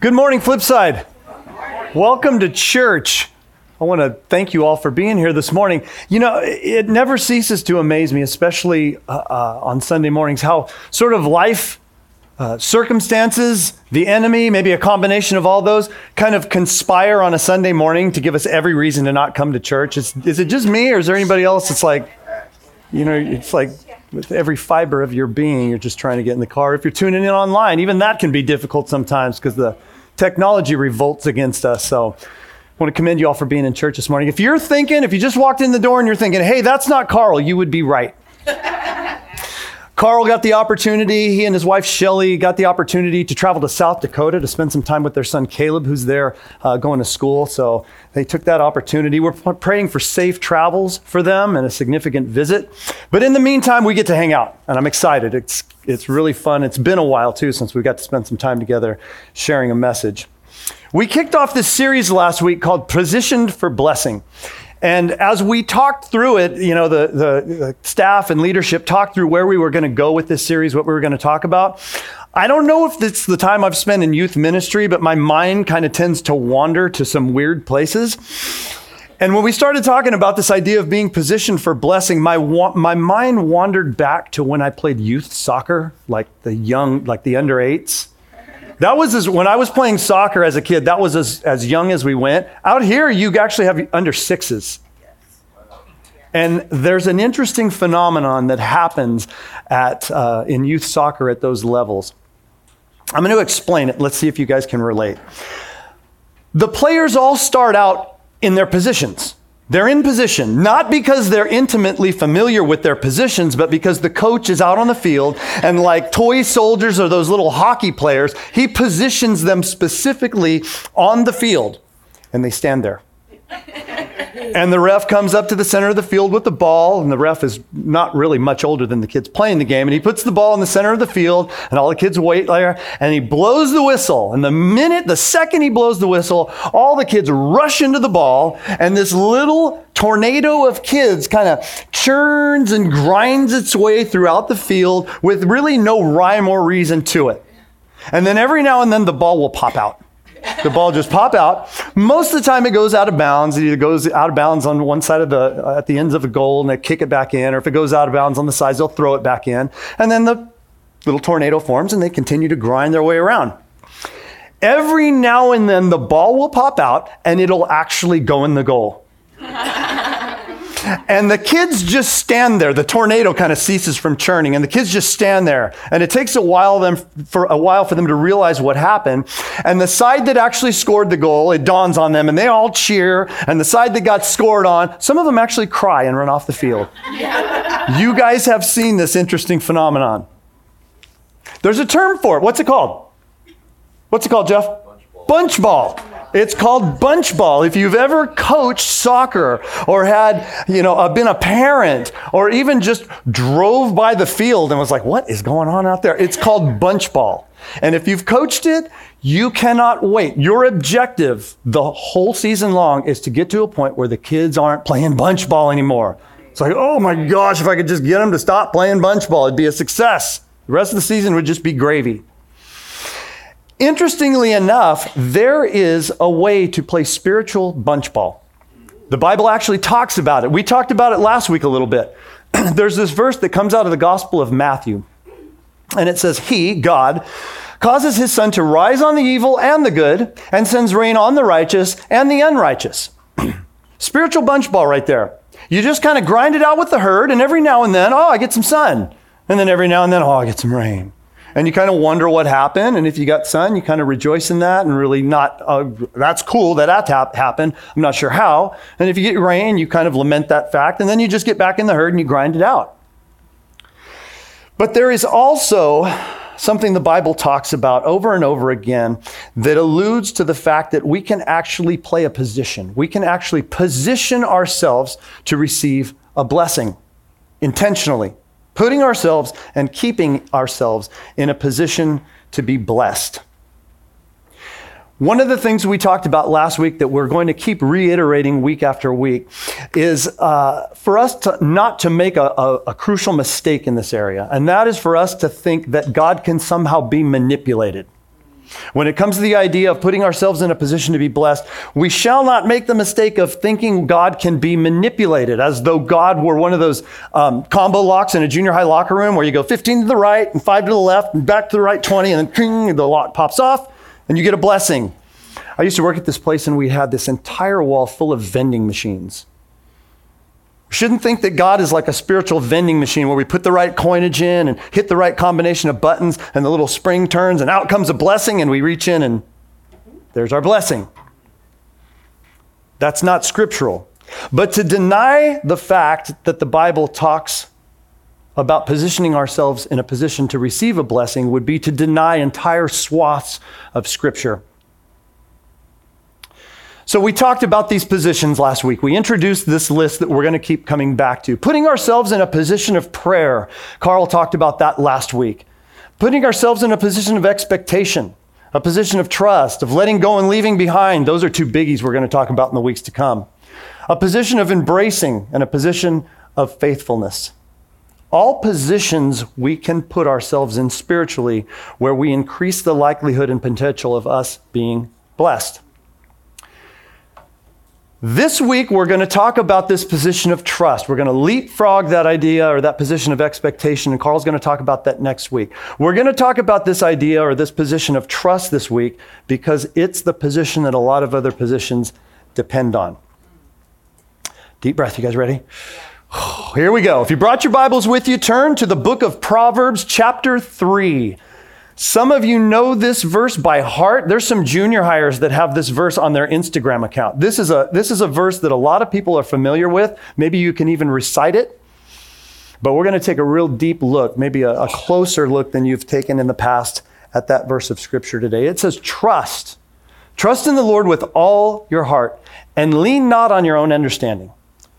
Good morning, Flipside. Welcome to church. I want to thank you all for being here this morning. You know, it never ceases to amaze me, especially uh, uh, on Sunday mornings, how sort of life, uh, circumstances, the enemy, maybe a combination of all those, kind of conspire on a Sunday morning to give us every reason to not come to church. Is, is it just me, or is there anybody else that's like, you know, it's like with every fiber of your being, you're just trying to get in the car. If you're tuning in online, even that can be difficult sometimes because the technology revolts against us. So I want to commend you all for being in church this morning. If you're thinking, if you just walked in the door and you're thinking, hey, that's not Carl, you would be right. Carl got the opportunity, he and his wife Shelly got the opportunity to travel to South Dakota to spend some time with their son Caleb, who's there uh, going to school. So they took that opportunity. We're praying for safe travels for them and a significant visit. But in the meantime, we get to hang out, and I'm excited. It's, it's really fun. It's been a while, too, since we got to spend some time together sharing a message. We kicked off this series last week called Positioned for Blessing. And as we talked through it, you know, the, the, the staff and leadership talked through where we were going to go with this series, what we were going to talk about. I don't know if it's the time I've spent in youth ministry, but my mind kind of tends to wander to some weird places. And when we started talking about this idea of being positioned for blessing, my, my mind wandered back to when I played youth soccer, like the young, like the under eights. That was as, when I was playing soccer as a kid, that was as, as young as we went. Out here, you actually have under sixes. And there's an interesting phenomenon that happens at, uh, in youth soccer at those levels. I'm going to explain it. Let's see if you guys can relate. The players all start out in their positions. They're in position, not because they're intimately familiar with their positions, but because the coach is out on the field and, like toy soldiers or those little hockey players, he positions them specifically on the field and they stand there. And the ref comes up to the center of the field with the ball, and the ref is not really much older than the kids playing the game. And he puts the ball in the center of the field, and all the kids wait there, and he blows the whistle. And the minute, the second he blows the whistle, all the kids rush into the ball, and this little tornado of kids kind of churns and grinds its way throughout the field with really no rhyme or reason to it. And then every now and then the ball will pop out the ball just pop out. Most of the time, it goes out of bounds. It either goes out of bounds on one side of the uh, at the ends of the goal, and they kick it back in, or if it goes out of bounds on the sides, they'll throw it back in, and then the little tornado forms, and they continue to grind their way around. Every now and then, the ball will pop out, and it'll actually go in the goal. And the kids just stand there. The tornado kind of ceases from churning, and the kids just stand there. And it takes a while them for a while for them to realize what happened. And the side that actually scored the goal, it dawns on them, and they all cheer. And the side that got scored on, some of them actually cry and run off the field. you guys have seen this interesting phenomenon. There's a term for it. What's it called? What's it called, Jeff? Bunch ball. Bunch ball. It's called bunch ball. If you've ever coached soccer or had, you know, uh, been a parent or even just drove by the field and was like, what is going on out there? It's called bunch ball. And if you've coached it, you cannot wait. Your objective the whole season long is to get to a point where the kids aren't playing bunch ball anymore. It's like, oh my gosh, if I could just get them to stop playing bunch ball, it'd be a success. The rest of the season would just be gravy. Interestingly enough, there is a way to play spiritual bunch ball. The Bible actually talks about it. We talked about it last week a little bit. There's this verse that comes out of the Gospel of Matthew, and it says, He, God, causes his sun to rise on the evil and the good, and sends rain on the righteous and the unrighteous. Spiritual bunch ball right there. You just kind of grind it out with the herd, and every now and then, oh, I get some sun. And then every now and then, oh, I get some rain and you kind of wonder what happened. And if you got sun, you kind of rejoice in that and really not, uh, that's cool that that hap- happened. I'm not sure how. And if you get rain, you kind of lament that fact. And then you just get back in the herd and you grind it out. But there is also something the Bible talks about over and over again that alludes to the fact that we can actually play a position. We can actually position ourselves to receive a blessing intentionally putting ourselves and keeping ourselves in a position to be blessed. One of the things we talked about last week that we're going to keep reiterating week after week is uh, for us to not to make a, a, a crucial mistake in this area, and that is for us to think that God can somehow be manipulated. When it comes to the idea of putting ourselves in a position to be blessed, we shall not make the mistake of thinking God can be manipulated as though God were one of those um, combo locks in a junior high locker room where you go 15 to the right and 5 to the left and back to the right 20 and then ping, the lock pops off and you get a blessing. I used to work at this place and we had this entire wall full of vending machines. Shouldn't think that God is like a spiritual vending machine where we put the right coinage in and hit the right combination of buttons and the little spring turns and out comes a blessing and we reach in and there's our blessing. That's not scriptural. But to deny the fact that the Bible talks about positioning ourselves in a position to receive a blessing would be to deny entire swaths of Scripture. So, we talked about these positions last week. We introduced this list that we're going to keep coming back to. Putting ourselves in a position of prayer. Carl talked about that last week. Putting ourselves in a position of expectation, a position of trust, of letting go and leaving behind. Those are two biggies we're going to talk about in the weeks to come. A position of embracing and a position of faithfulness. All positions we can put ourselves in spiritually where we increase the likelihood and potential of us being blessed. This week, we're going to talk about this position of trust. We're going to leapfrog that idea or that position of expectation, and Carl's going to talk about that next week. We're going to talk about this idea or this position of trust this week because it's the position that a lot of other positions depend on. Deep breath. You guys ready? Here we go. If you brought your Bibles with you, turn to the book of Proverbs, chapter 3. Some of you know this verse by heart. There's some junior hires that have this verse on their Instagram account. This is a, this is a verse that a lot of people are familiar with. Maybe you can even recite it. But we're going to take a real deep look, maybe a, a closer look than you've taken in the past at that verse of scripture today. It says, Trust. Trust in the Lord with all your heart and lean not on your own understanding.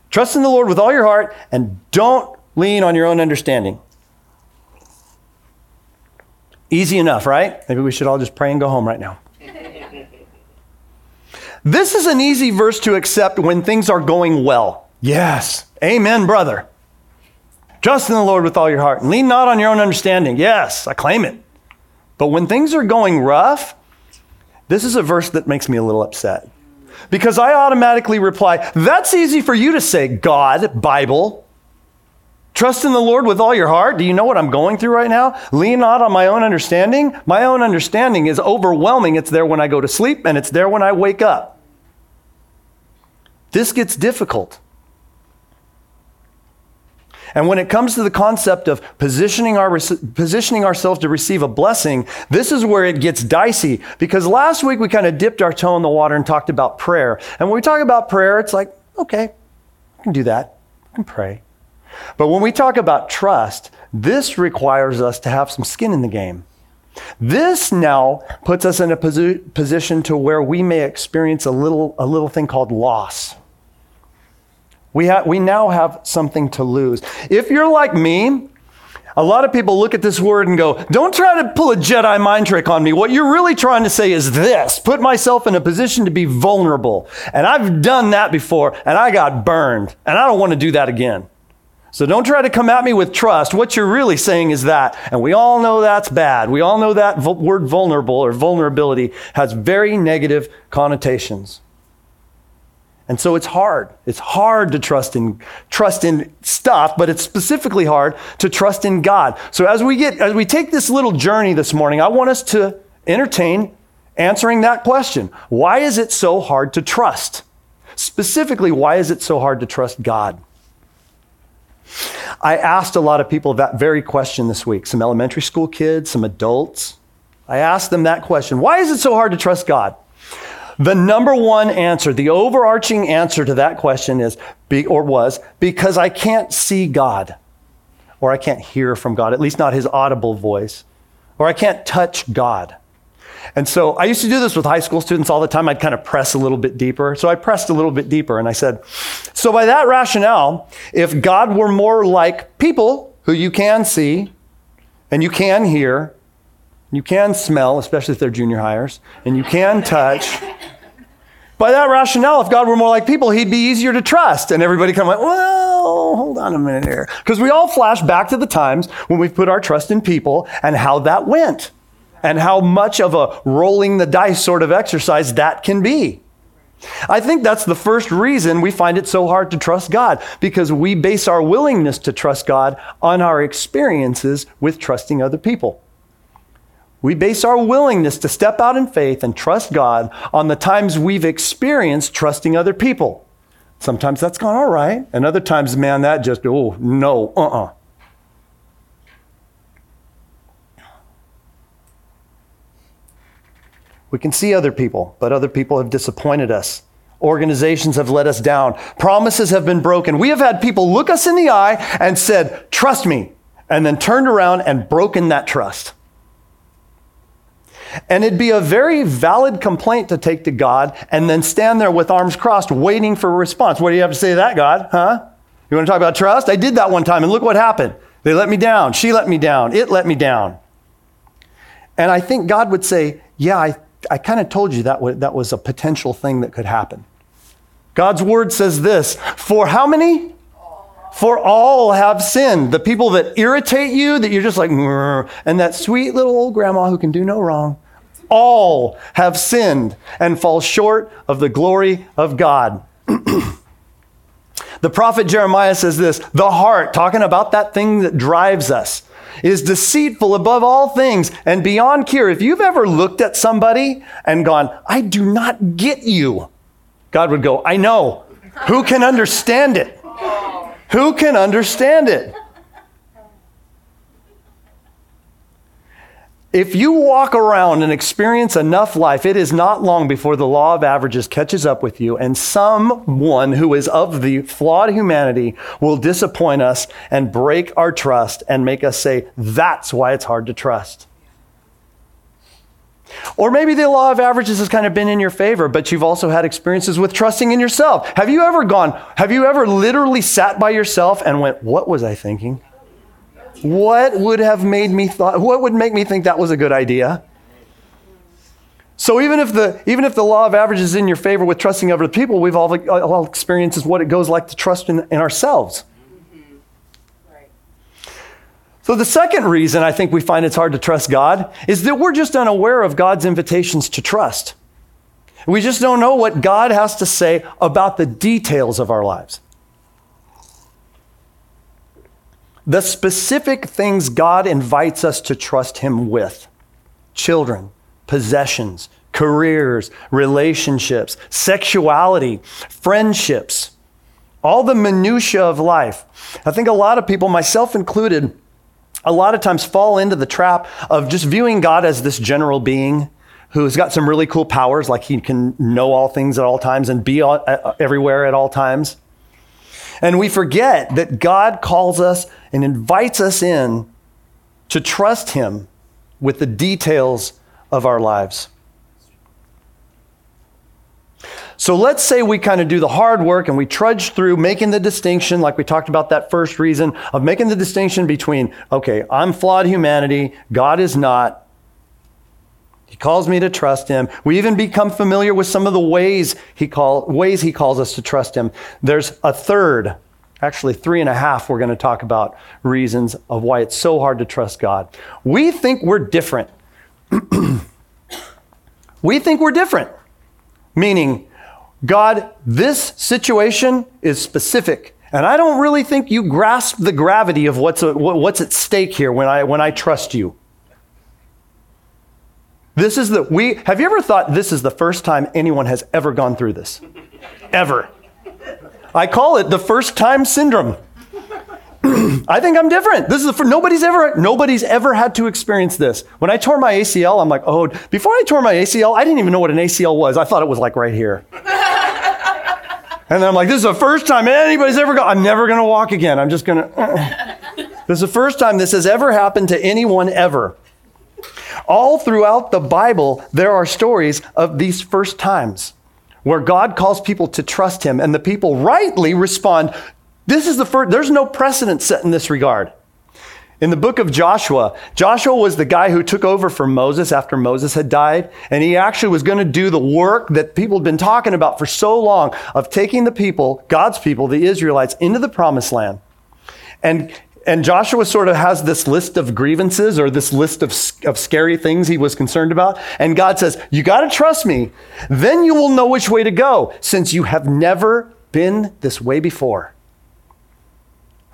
Trust in the Lord with all your heart and don't lean on your own understanding. Easy enough, right? Maybe we should all just pray and go home right now. this is an easy verse to accept when things are going well. Yes. Amen, brother. Trust in the Lord with all your heart and lean not on your own understanding. Yes, I claim it. But when things are going rough, this is a verse that makes me a little upset. Because I automatically reply, That's easy for you to say, God, Bible. Trust in the Lord with all your heart. Do you know what I'm going through right now? Lean not on my own understanding. My own understanding is overwhelming. It's there when I go to sleep and it's there when I wake up. This gets difficult. And when it comes to the concept of positioning, our, positioning ourselves to receive a blessing, this is where it gets dicey. Because last week we kind of dipped our toe in the water and talked about prayer. And when we talk about prayer, it's like, okay, I can do that. I can pray. But when we talk about trust, this requires us to have some skin in the game. This now puts us in a posi- position to where we may experience a little, a little thing called loss. We, ha- we now have something to lose. If you're like me, a lot of people look at this word and go, Don't try to pull a Jedi mind trick on me. What you're really trying to say is this put myself in a position to be vulnerable. And I've done that before and I got burned. And I don't want to do that again. So don't try to come at me with trust. What you're really saying is that. And we all know that's bad. We all know that word vulnerable or vulnerability has very negative connotations. And so it's hard. It's hard to trust in trust in stuff, but it's specifically hard to trust in God. So as we get as we take this little journey this morning, I want us to entertain answering that question. Why is it so hard to trust? Specifically, why is it so hard to trust God? I asked a lot of people that very question this week some elementary school kids, some adults. I asked them that question Why is it so hard to trust God? The number one answer, the overarching answer to that question is, be, or was, because I can't see God, or I can't hear from God, at least not his audible voice, or I can't touch God. And so I used to do this with high school students all the time. I'd kind of press a little bit deeper. So I pressed a little bit deeper and I said, So by that rationale, if God were more like people who you can see and you can hear, you can smell, especially if they're junior hires, and you can touch. By that rationale, if God were more like people, he'd be easier to trust. And everybody kind of went, well, hold on a minute here. Because we all flash back to the times when we put our trust in people and how that went. And how much of a rolling the dice sort of exercise that can be. I think that's the first reason we find it so hard to trust God, because we base our willingness to trust God on our experiences with trusting other people. We base our willingness to step out in faith and trust God on the times we've experienced trusting other people. Sometimes that's gone all right, and other times, man, that just, oh, no, uh uh-uh. uh We can see other people, but other people have disappointed us. Organizations have let us down. Promises have been broken. We have had people look us in the eye and said, Trust me, and then turned around and broken that trust. And it'd be a very valid complaint to take to God and then stand there with arms crossed, waiting for a response. What do you have to say to that, God? Huh? You want to talk about trust? I did that one time, and look what happened. They let me down. She let me down. It let me down. And I think God would say, Yeah, I I kind of told you that, w- that was a potential thing that could happen. God's word says this For how many? For all have sinned. The people that irritate you, that you're just like, and that sweet little old grandma who can do no wrong, all have sinned and fall short of the glory of God. the prophet Jeremiah says this the heart, talking about that thing that drives us is deceitful above all things and beyond cure. If you've ever looked at somebody and gone, I do not get you, God would go, I know. Who can understand it? Who can understand it? If you walk around and experience enough life, it is not long before the law of averages catches up with you, and someone who is of the flawed humanity will disappoint us and break our trust and make us say, That's why it's hard to trust. Or maybe the law of averages has kind of been in your favor, but you've also had experiences with trusting in yourself. Have you ever gone, have you ever literally sat by yourself and went, What was I thinking? What would have made me thought what would make me think that was a good idea? So even if the even if the law of averages is in your favor with trusting other people, we've all, all experienced what it goes like to trust in, in ourselves. Mm-hmm. So the second reason I think we find it's hard to trust God is that we're just unaware of God's invitations to trust. We just don't know what God has to say about the details of our lives. The specific things God invites us to trust Him with children, possessions, careers, relationships, sexuality, friendships, all the minutiae of life. I think a lot of people, myself included, a lot of times fall into the trap of just viewing God as this general being who's got some really cool powers, like he can know all things at all times and be all, uh, everywhere at all times. And we forget that God calls us and invites us in to trust Him with the details of our lives. So let's say we kind of do the hard work and we trudge through making the distinction, like we talked about that first reason of making the distinction between, okay, I'm flawed humanity, God is not. He calls me to trust him. We even become familiar with some of the ways he, call, ways he calls us to trust him. There's a third, actually three and a half, we're going to talk about reasons of why it's so hard to trust God. We think we're different. we think we're different, meaning, God, this situation is specific. And I don't really think you grasp the gravity of what's, a, what's at stake here when I, when I trust you. This is the, we, have you ever thought this is the first time anyone has ever gone through this? ever. I call it the first time syndrome. I think I'm different. This is the, nobody's ever nobody's ever had to experience this. When I tore my ACL, I'm like, oh, before I tore my ACL, I didn't even know what an ACL was. I thought it was like right here. and then I'm like, this is the first time anybody's ever gone. I'm never to walk again. I'm just. Uh. This is the first time this has ever happened to anyone ever. All throughout the Bible, there are stories of these first times where God calls people to trust him, and the people rightly respond, This is the first, there's no precedent set in this regard. In the book of Joshua, Joshua was the guy who took over for Moses after Moses had died, and he actually was going to do the work that people had been talking about for so long of taking the people, God's people, the Israelites, into the promised land. And and Joshua sort of has this list of grievances or this list of, of scary things he was concerned about. And God says, You got to trust me. Then you will know which way to go, since you have never been this way before.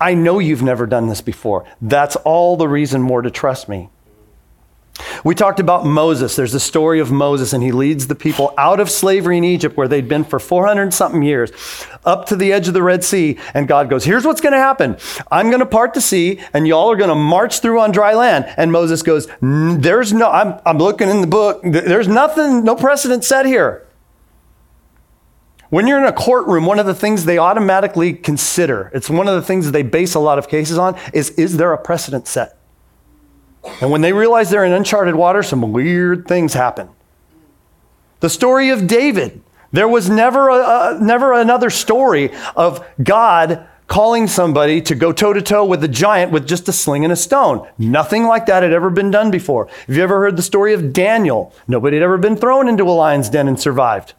I know you've never done this before. That's all the reason more to trust me. We talked about Moses. There's a story of Moses, and he leads the people out of slavery in Egypt, where they'd been for 400 something years, up to the edge of the Red Sea. And God goes, Here's what's going to happen I'm going to part the sea, and y'all are going to march through on dry land. And Moses goes, There's no, I'm, I'm looking in the book, there's nothing, no precedent set here. When you're in a courtroom, one of the things they automatically consider, it's one of the things that they base a lot of cases on, is is there a precedent set? And when they realize they're in uncharted water, some weird things happen. The story of David. There was never, a, a, never another story of God calling somebody to go toe to toe with a giant with just a sling and a stone. Nothing like that had ever been done before. Have you ever heard the story of Daniel? Nobody had ever been thrown into a lion's den and survived.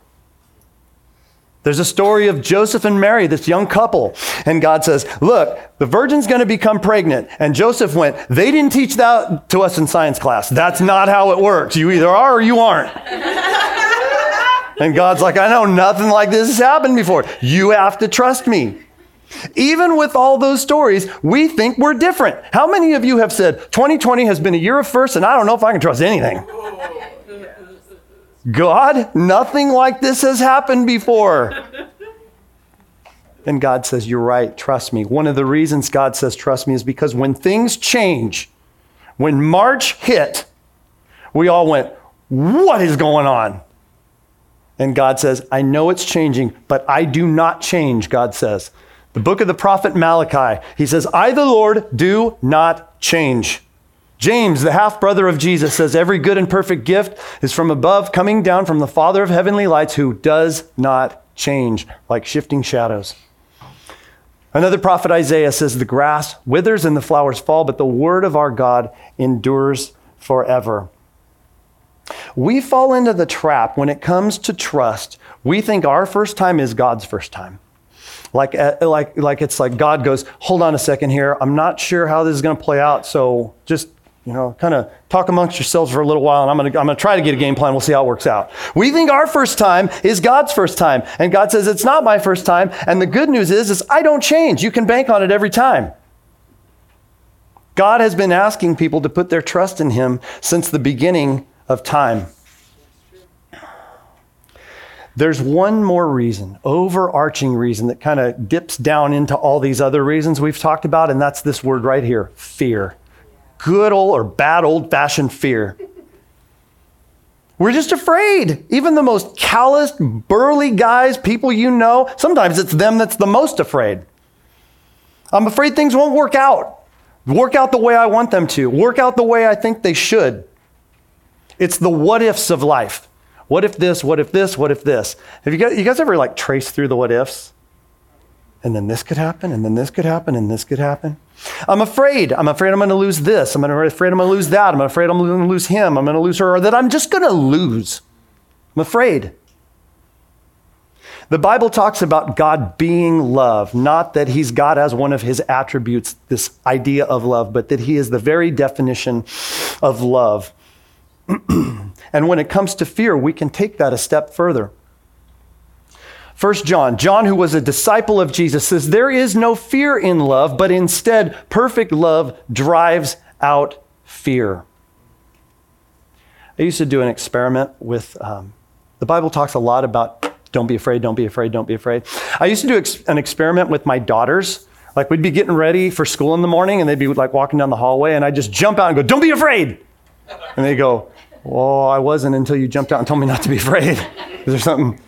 There's a story of Joseph and Mary, this young couple. And God says, Look, the virgin's going to become pregnant. And Joseph went, They didn't teach that to us in science class. That's not how it works. You either are or you aren't. and God's like, I know nothing like this has happened before. You have to trust me. Even with all those stories, we think we're different. How many of you have said, 2020 has been a year of first, and I don't know if I can trust anything? God, nothing like this has happened before. and God says, You're right, trust me. One of the reasons God says, Trust me, is because when things change, when March hit, we all went, What is going on? And God says, I know it's changing, but I do not change, God says. The book of the prophet Malachi, he says, I, the Lord, do not change. James, the half brother of Jesus, says, Every good and perfect gift is from above, coming down from the Father of heavenly lights, who does not change like shifting shadows. Another prophet, Isaiah, says, The grass withers and the flowers fall, but the word of our God endures forever. We fall into the trap when it comes to trust. We think our first time is God's first time. Like, uh, like, like it's like God goes, hold on a second here. I'm not sure how this is going to play out, so just you know, kind of talk amongst yourselves for a little while, and I'm going to I'm going to try to get a game plan. We'll see how it works out. We think our first time is God's first time, and God says it's not my first time. And the good news is, is I don't change. You can bank on it every time. God has been asking people to put their trust in Him since the beginning of time. There's one more reason, overarching reason, that kind of dips down into all these other reasons we've talked about, and that's this word right here fear good old or bad old fashioned fear. We're just afraid. Even the most calloused, burly guys, people you know, sometimes it's them that's the most afraid. I'm afraid things won't work out. Work out the way I want them to, work out the way I think they should. It's the what ifs of life. What if this? What if this? What if this? Have you guys, you guys ever like traced through the what ifs? And then this could happen, and then this could happen, and this could happen. I'm afraid. I'm afraid I'm going to lose this. I'm afraid I'm going to lose that. I'm afraid I'm going to lose him. I'm going to lose her, or that I'm just going to lose. I'm afraid. The Bible talks about God being love, not that He's God as one of His attributes, this idea of love, but that He is the very definition of love. and when it comes to fear, we can take that a step further. First John, John, who was a disciple of Jesus, says, There is no fear in love, but instead, perfect love drives out fear. I used to do an experiment with, um, the Bible talks a lot about don't be afraid, don't be afraid, don't be afraid. I used to do ex- an experiment with my daughters. Like we'd be getting ready for school in the morning and they'd be like walking down the hallway and I'd just jump out and go, Don't be afraid. And they go, Well, I wasn't until you jumped out and told me not to be afraid. Is there something?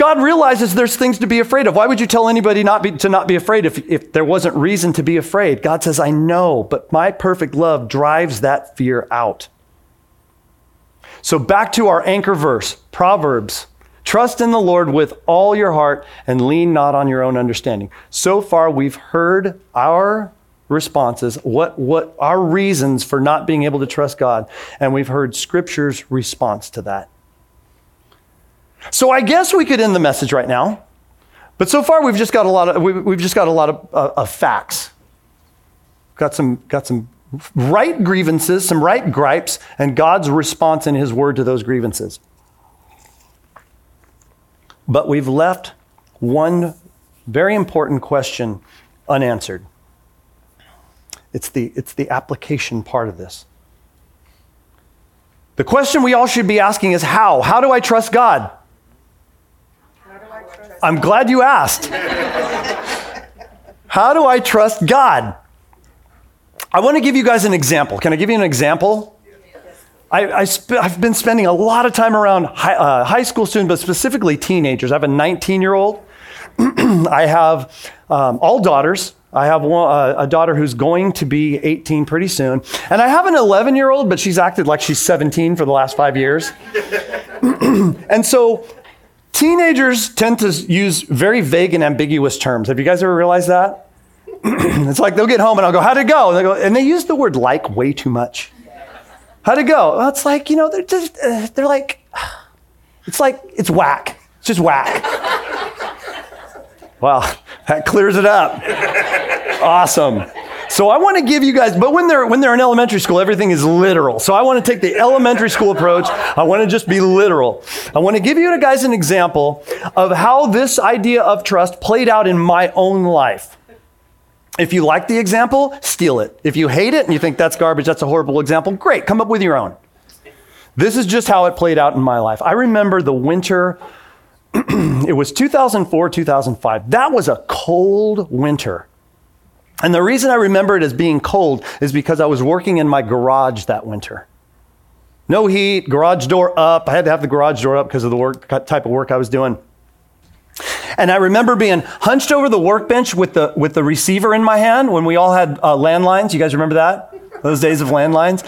God realizes there's things to be afraid of. Why would you tell anybody not be, to not be afraid if, if there wasn't reason to be afraid? God says, I know, but my perfect love drives that fear out. So back to our anchor verse, Proverbs. Trust in the Lord with all your heart and lean not on your own understanding. So far, we've heard our responses, what, what our reasons for not being able to trust God, and we've heard Scripture's response to that. So I guess we could end the message right now But so far, we've just got a lot of, we- we've just got a lot of, uh, of facts. Got some, got some right grievances, some right gripes, and God's response in His word to those grievances. But we've left one very important question unanswered. It's the, it's the application part of this. The question we all should be asking is how? How do I trust God? I'm glad you asked. How do I trust God? I want to give you guys an example. Can I give you an example? I, I I've been spending a lot of time around high, uh, high school students, but specifically teenagers. I have a 19 year old. I have um, all daughters. I have one, uh, a daughter who's going to be 18 pretty soon. And I have an 11 year old, but she's acted like she's 17 for the last five years. and so teenagers tend to use very vague and ambiguous terms. Have you guys ever realized that? it's like they'll get home and I'll go, How'd it go? And they, go, and they use the word like way too much. How'd it go? Well, it's like, you know, they're just, uh, they're like, it's like, it's whack. It's just whack. Wow, that clears it up. Awesome. So I want to give you guys, but when they're when they're in elementary school, everything is literal. So I want to take the elementary school approach. I want to just be literal. I want to give you guys an example of how this idea of trust played out in my own life. If you like the example, steal it. If you hate it and you think that's garbage, that's a horrible example, great, come up with your own. This is just how it played out in my life. I remember the winter it was 2004, 2005. That was a cold winter. And the reason I remember it as being cold is because I was working in my garage that winter. No heat, garage door up. I had to have the garage door up because of the work, type of work I was doing. And I remember being hunched over the workbench with the, with the receiver in my hand when we all had uh, landlines. You guys remember that? Those days of landlines?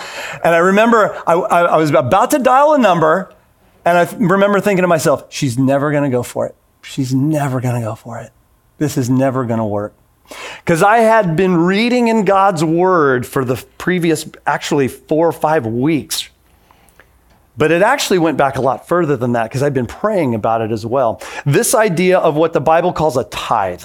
And I remember I, I, I was about to dial a number, and I remember thinking to myself, she's never going to go for it. She's never going to go for it. This is never going to work. Because I had been reading in God's word for the previous, actually, four or five weeks. But it actually went back a lot further than that because I've been praying about it as well. This idea of what the Bible calls a tithe.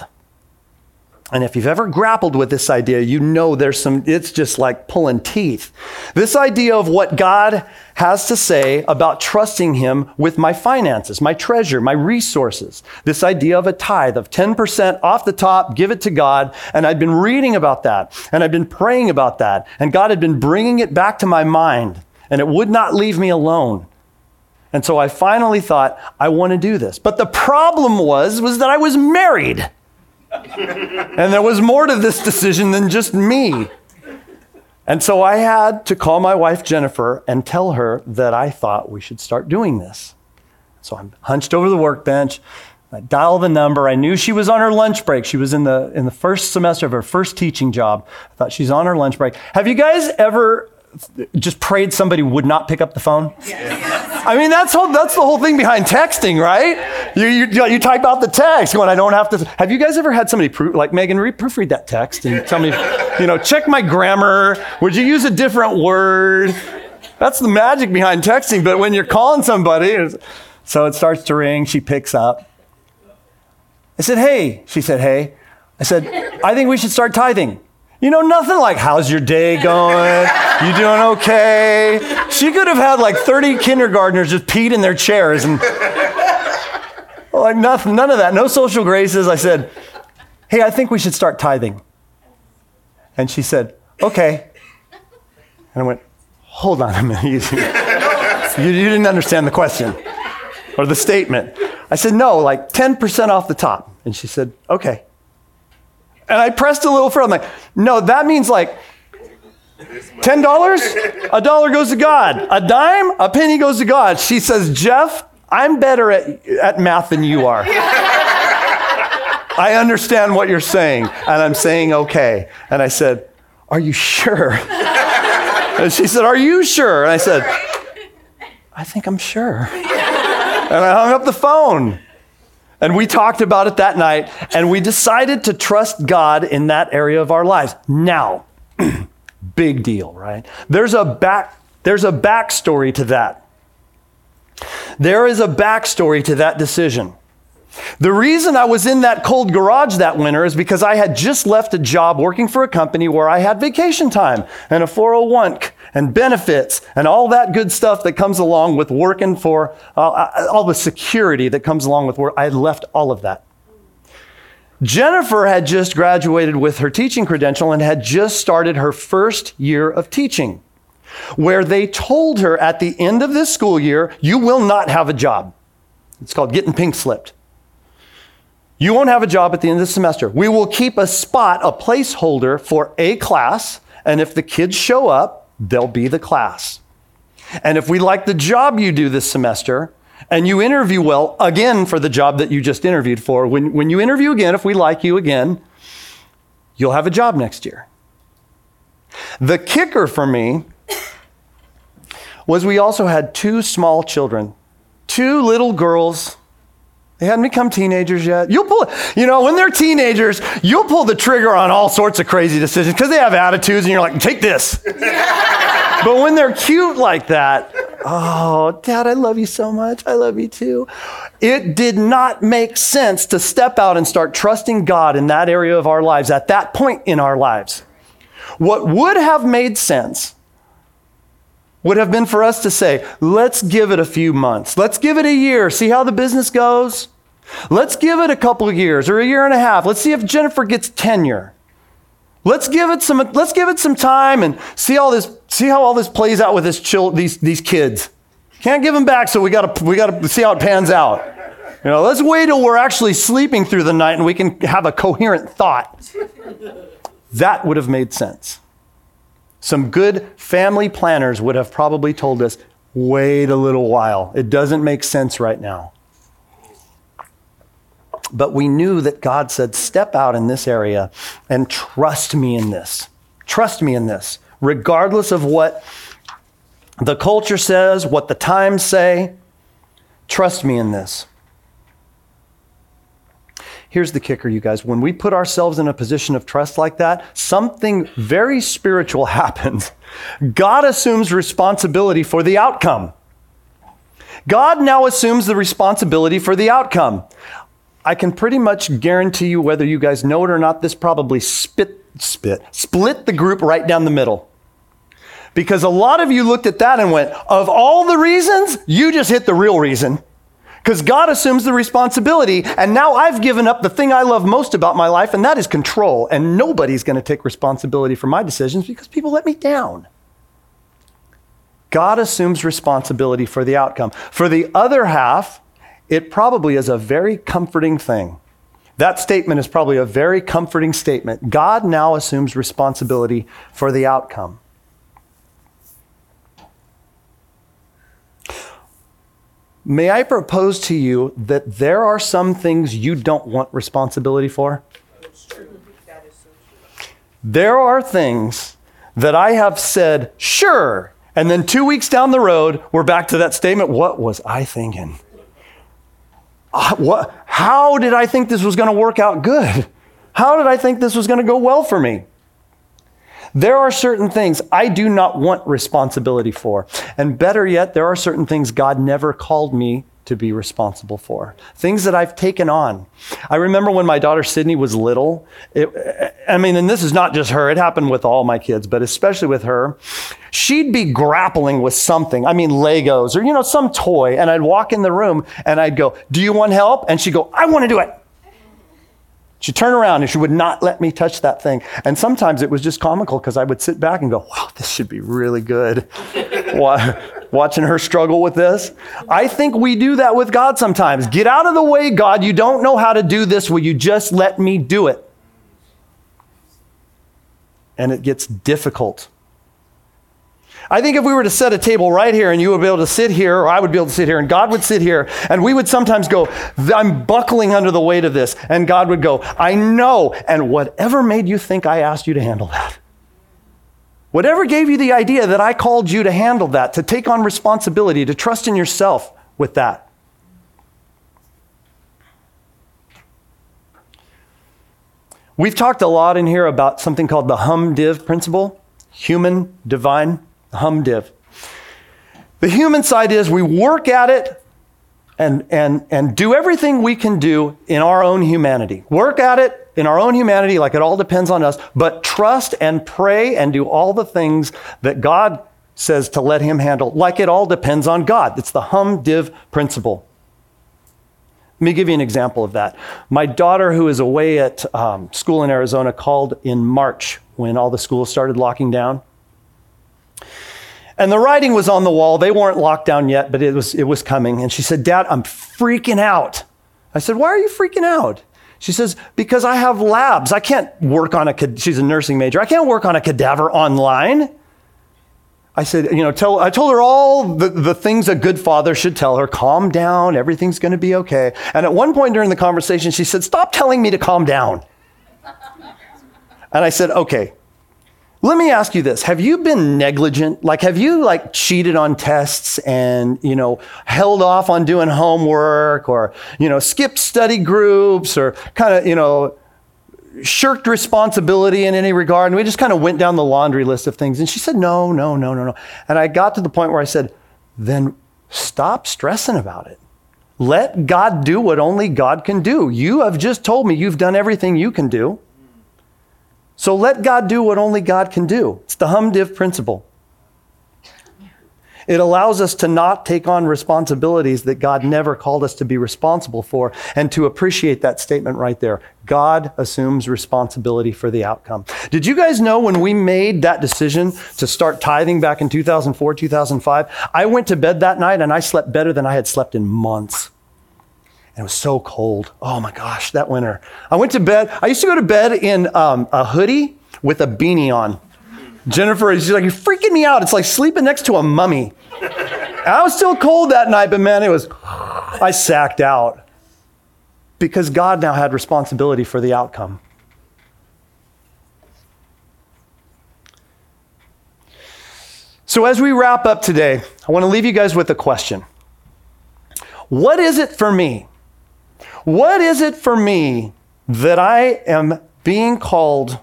And if you've ever grappled with this idea, you know there's some, it's just like pulling teeth. This idea of what God has to say about trusting Him with my finances, my treasure, my resources. This idea of a tithe of 10% off the top, give it to God. And I'd been reading about that and I'd been praying about that. And God had been bringing it back to my mind and it would not leave me alone. And so I finally thought, I want to do this. But the problem was, was that I was married and there was more to this decision than just me. And so I had to call my wife Jennifer and tell her that I thought we should start doing this. So I'm hunched over the workbench. I dial the number. I knew she was on her lunch break. She was in the in the first semester of her first teaching job. I thought she's on her lunch break. Have you guys ever just prayed somebody would not pick up the phone? I mean, that's, whole, that's the whole thing behind texting, right? You, you, you type out the text when I don't have to. Have you guys ever had somebody, proof, like Megan, re- proofread that text and tell me, you know, check my grammar? Would you use a different word? That's the magic behind texting. But when you're calling somebody, so it starts to ring, she picks up. I said, hey. She said, hey. I said, I think we should start tithing. You know, nothing like, how's your day going? You doing okay? She could have had like 30 kindergartners just peed in their chairs and like nothing, none of that. No social graces. I said, hey, I think we should start tithing. And she said, okay. And I went, hold on a minute. You, you, didn't understand the question or the statement. I said, no, like 10% off the top. And she said, okay. And I pressed a little further. I'm like, no, that means like $10, a dollar goes to God. A dime, a penny goes to God. She says, Jeff, I'm better at, at math than you are. I understand what you're saying. And I'm saying, okay. And I said, Are you sure? And she said, Are you sure? And I said, I think I'm sure. And I hung up the phone. And we talked about it that night, and we decided to trust God in that area of our lives. Now, big deal, right? There's a back there's a backstory to that. There is a backstory to that decision. The reason I was in that cold garage that winter is because I had just left a job working for a company where I had vacation time and a 401k and benefits and all that good stuff that comes along with working for uh, uh, all the security that comes along with work. I had left all of that. Jennifer had just graduated with her teaching credential and had just started her first year of teaching, where they told her at the end of this school year, You will not have a job. It's called getting pink slipped. You won't have a job at the end of the semester. We will keep a spot, a placeholder for a class, and if the kids show up, they'll be the class. And if we like the job you do this semester, and you interview well again for the job that you just interviewed for, when, when you interview again, if we like you again, you'll have a job next year. The kicker for me was we also had two small children, two little girls. They hadn't become teenagers yet. You'll pull, you know, when they're teenagers, you'll pull the trigger on all sorts of crazy decisions because they have attitudes and you're like, take this. but when they're cute like that, Oh, Dad, I love you so much. I love you too. It did not make sense to step out and start trusting God in that area of our lives at that point in our lives. What would have made sense would have been for us to say, let's give it a few months. Let's give it a year, see how the business goes. Let's give it a couple years or a year and a half. Let's see if Jennifer gets tenure. Let's give it some let's give it some time and see all this see how all this plays out with this these these kids. Can't give them back, so we got to we got to see how it pans out. You know, let's wait till we're actually sleeping through the night and we can have a coherent thought. That would have made sense. Some good family planners would have probably told us, wait a little while. It doesn't make sense right now. But we knew that God said, step out in this area and trust me in this. Trust me in this, regardless of what the culture says, what the times say. Trust me in this. Here's the kicker, you guys. When we put ourselves in a position of trust like that, something very spiritual happens. God assumes responsibility for the outcome. God now assumes the responsibility for the outcome. I can pretty much guarantee you, whether you guys know it or not, this probably spit, spit, split the group right down the middle. Because a lot of you looked at that and went, of all the reasons, you just hit the real reason. Because God assumes the responsibility, and now I've given up the thing I love most about my life, and that is control. And nobody's going to take responsibility for my decisions because people let me down. God assumes responsibility for the outcome. For the other half, it probably is a very comforting thing. That statement is probably a very comforting statement. God now assumes responsibility for the outcome. May I propose to you that there are some things you don't want responsibility for? There are things that I have said, sure, and then two weeks down the road, we're back to that statement. What was I thinking? Uh, what, how did I think this was going to work out good? How did I think this was going to go well for me? There are certain things I do not want responsibility for. And better yet, there are certain things God never called me to be responsible for. Things that I've taken on. I remember when my daughter Sydney was little. It, I mean, and this is not just her, it happened with all my kids, but especially with her. She'd be grappling with something. I mean, Legos or, you know, some toy. And I'd walk in the room and I'd go, Do you want help? And she'd go, I want to do it. She'd turn around and she would not let me touch that thing. And sometimes it was just comical because I would sit back and go, wow, this should be really good. Watching her struggle with this. I think we do that with God sometimes. Get out of the way, God. You don't know how to do this. Will you just let me do it? And it gets difficult. I think if we were to set a table right here and you would be able to sit here, or I would be able to sit here, and God would sit here, and we would sometimes go, I'm buckling under the weight of this. And God would go, I know. And whatever made you think I asked you to handle that? Whatever gave you the idea that I called you to handle that, to take on responsibility, to trust in yourself with that? We've talked a lot in here about something called the hum div principle human, divine, humdiv. The human side is we work at it and, and, and do everything we can do in our own humanity. Work at it in our own humanity, like it all depends on us, but trust and pray and do all the things that God says to let Him handle, like it all depends on God. It's the hum div principle. Let me give you an example of that. My daughter, who is away at um, school in Arizona, called in March when all the schools started locking down. And the writing was on the wall. They weren't locked down yet, but it was, it was coming. And she said, Dad, I'm freaking out. I said, Why are you freaking out? She says, Because I have labs. I can't work on a, she's a nursing major. I can't work on a cadaver online. I said, you know, tell, I told her all the, the things a good father should tell her calm down, everything's going to be okay. And at one point during the conversation, she said, Stop telling me to calm down. and I said, Okay, let me ask you this. Have you been negligent? Like, have you like cheated on tests and, you know, held off on doing homework or, you know, skipped study groups or kind of, you know, shirked responsibility in any regard? And we just kind of went down the laundry list of things. And she said, no, no, no, no, no. And I got to the point where I said, then stop stressing about it. Let God do what only God can do. You have just told me you've done everything you can do. So let God do what only God can do. It's the hum div principle. It allows us to not take on responsibilities that God never called us to be responsible for and to appreciate that statement right there. God assumes responsibility for the outcome. Did you guys know when we made that decision to start tithing back in 2004, 2005? I went to bed that night and I slept better than I had slept in months. And it was so cold. Oh my gosh, that winter. I went to bed. I used to go to bed in um, a hoodie with a beanie on. Jennifer, is like, You're freaking me out. It's like sleeping next to a mummy. I was still cold that night, but man, it was, I sacked out because God now had responsibility for the outcome. So, as we wrap up today, I want to leave you guys with a question What is it for me what is it for me that I am being called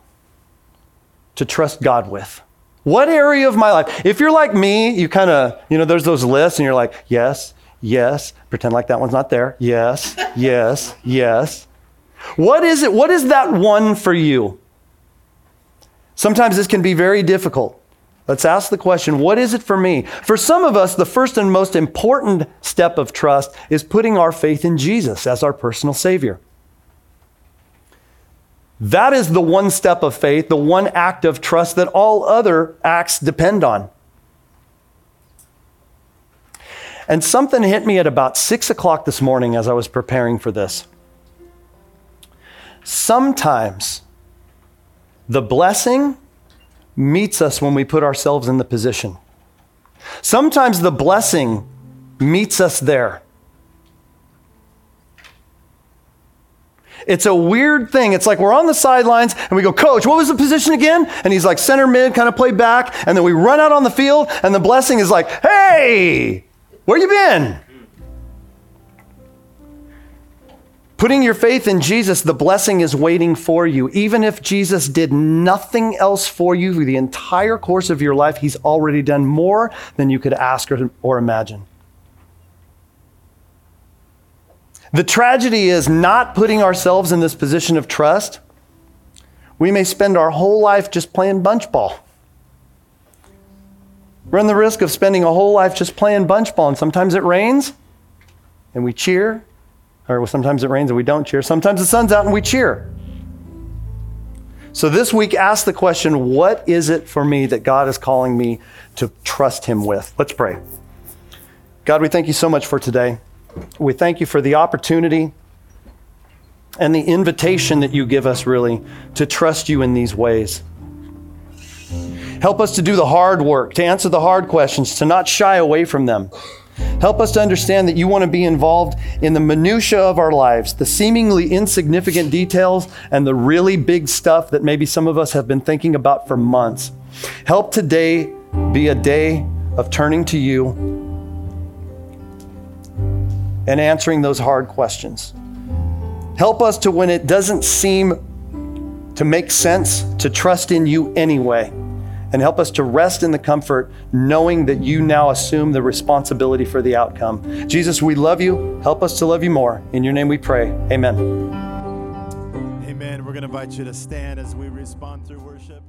to trust God with? What area of my life? If you're like me, you kind of, you know, there's those lists and you're like, yes, yes, pretend like that one's not there. Yes, yes, yes. What is it? What is that one for you? Sometimes this can be very difficult. Let's ask the question what is it for me? For some of us, the first and most important step of trust is putting our faith in Jesus as our personal Savior. That is the one step of faith, the one act of trust that all other acts depend on. And something hit me at about six o'clock this morning as I was preparing for this. Sometimes the blessing meets us when we put ourselves in the position. Sometimes the blessing meets us there. It's a weird thing. It's like we're on the sidelines and we go, Coach, what was the position again? And he's like center mid, kind of play back. And then we run out on the field and the blessing is like, Hey, where you been? Putting your faith in Jesus, the blessing is waiting for you. Even if Jesus did nothing else for you through the entire course of your life, he's already done more than you could ask or, or imagine. The tragedy is not putting ourselves in this position of trust. We may spend our whole life just playing bunch ball. Run the risk of spending a whole life just playing bunch ball, and sometimes it rains and we cheer, or sometimes it rains and we don't cheer. Sometimes the sun's out and we cheer. So this week, ask the question what is it for me that God is calling me to trust Him with? Let's pray. God, we thank you so much for today. We thank you for the opportunity and the invitation that you give us, really, to trust you in these ways. Help us to do the hard work, to answer the hard questions, to not shy away from them. Help us to understand that you want to be involved in the minutiae of our lives, the seemingly insignificant details, and the really big stuff that maybe some of us have been thinking about for months. Help today be a day of turning to you and answering those hard questions. Help us to, when it doesn't seem to make sense, to trust in you anyway and help us to rest in the comfort knowing that you now assume the responsibility for the outcome. Jesus, we love you. Help us to love you more. In your name we pray. Amen. Amen. We're going to invite you to stand as we respond through worship.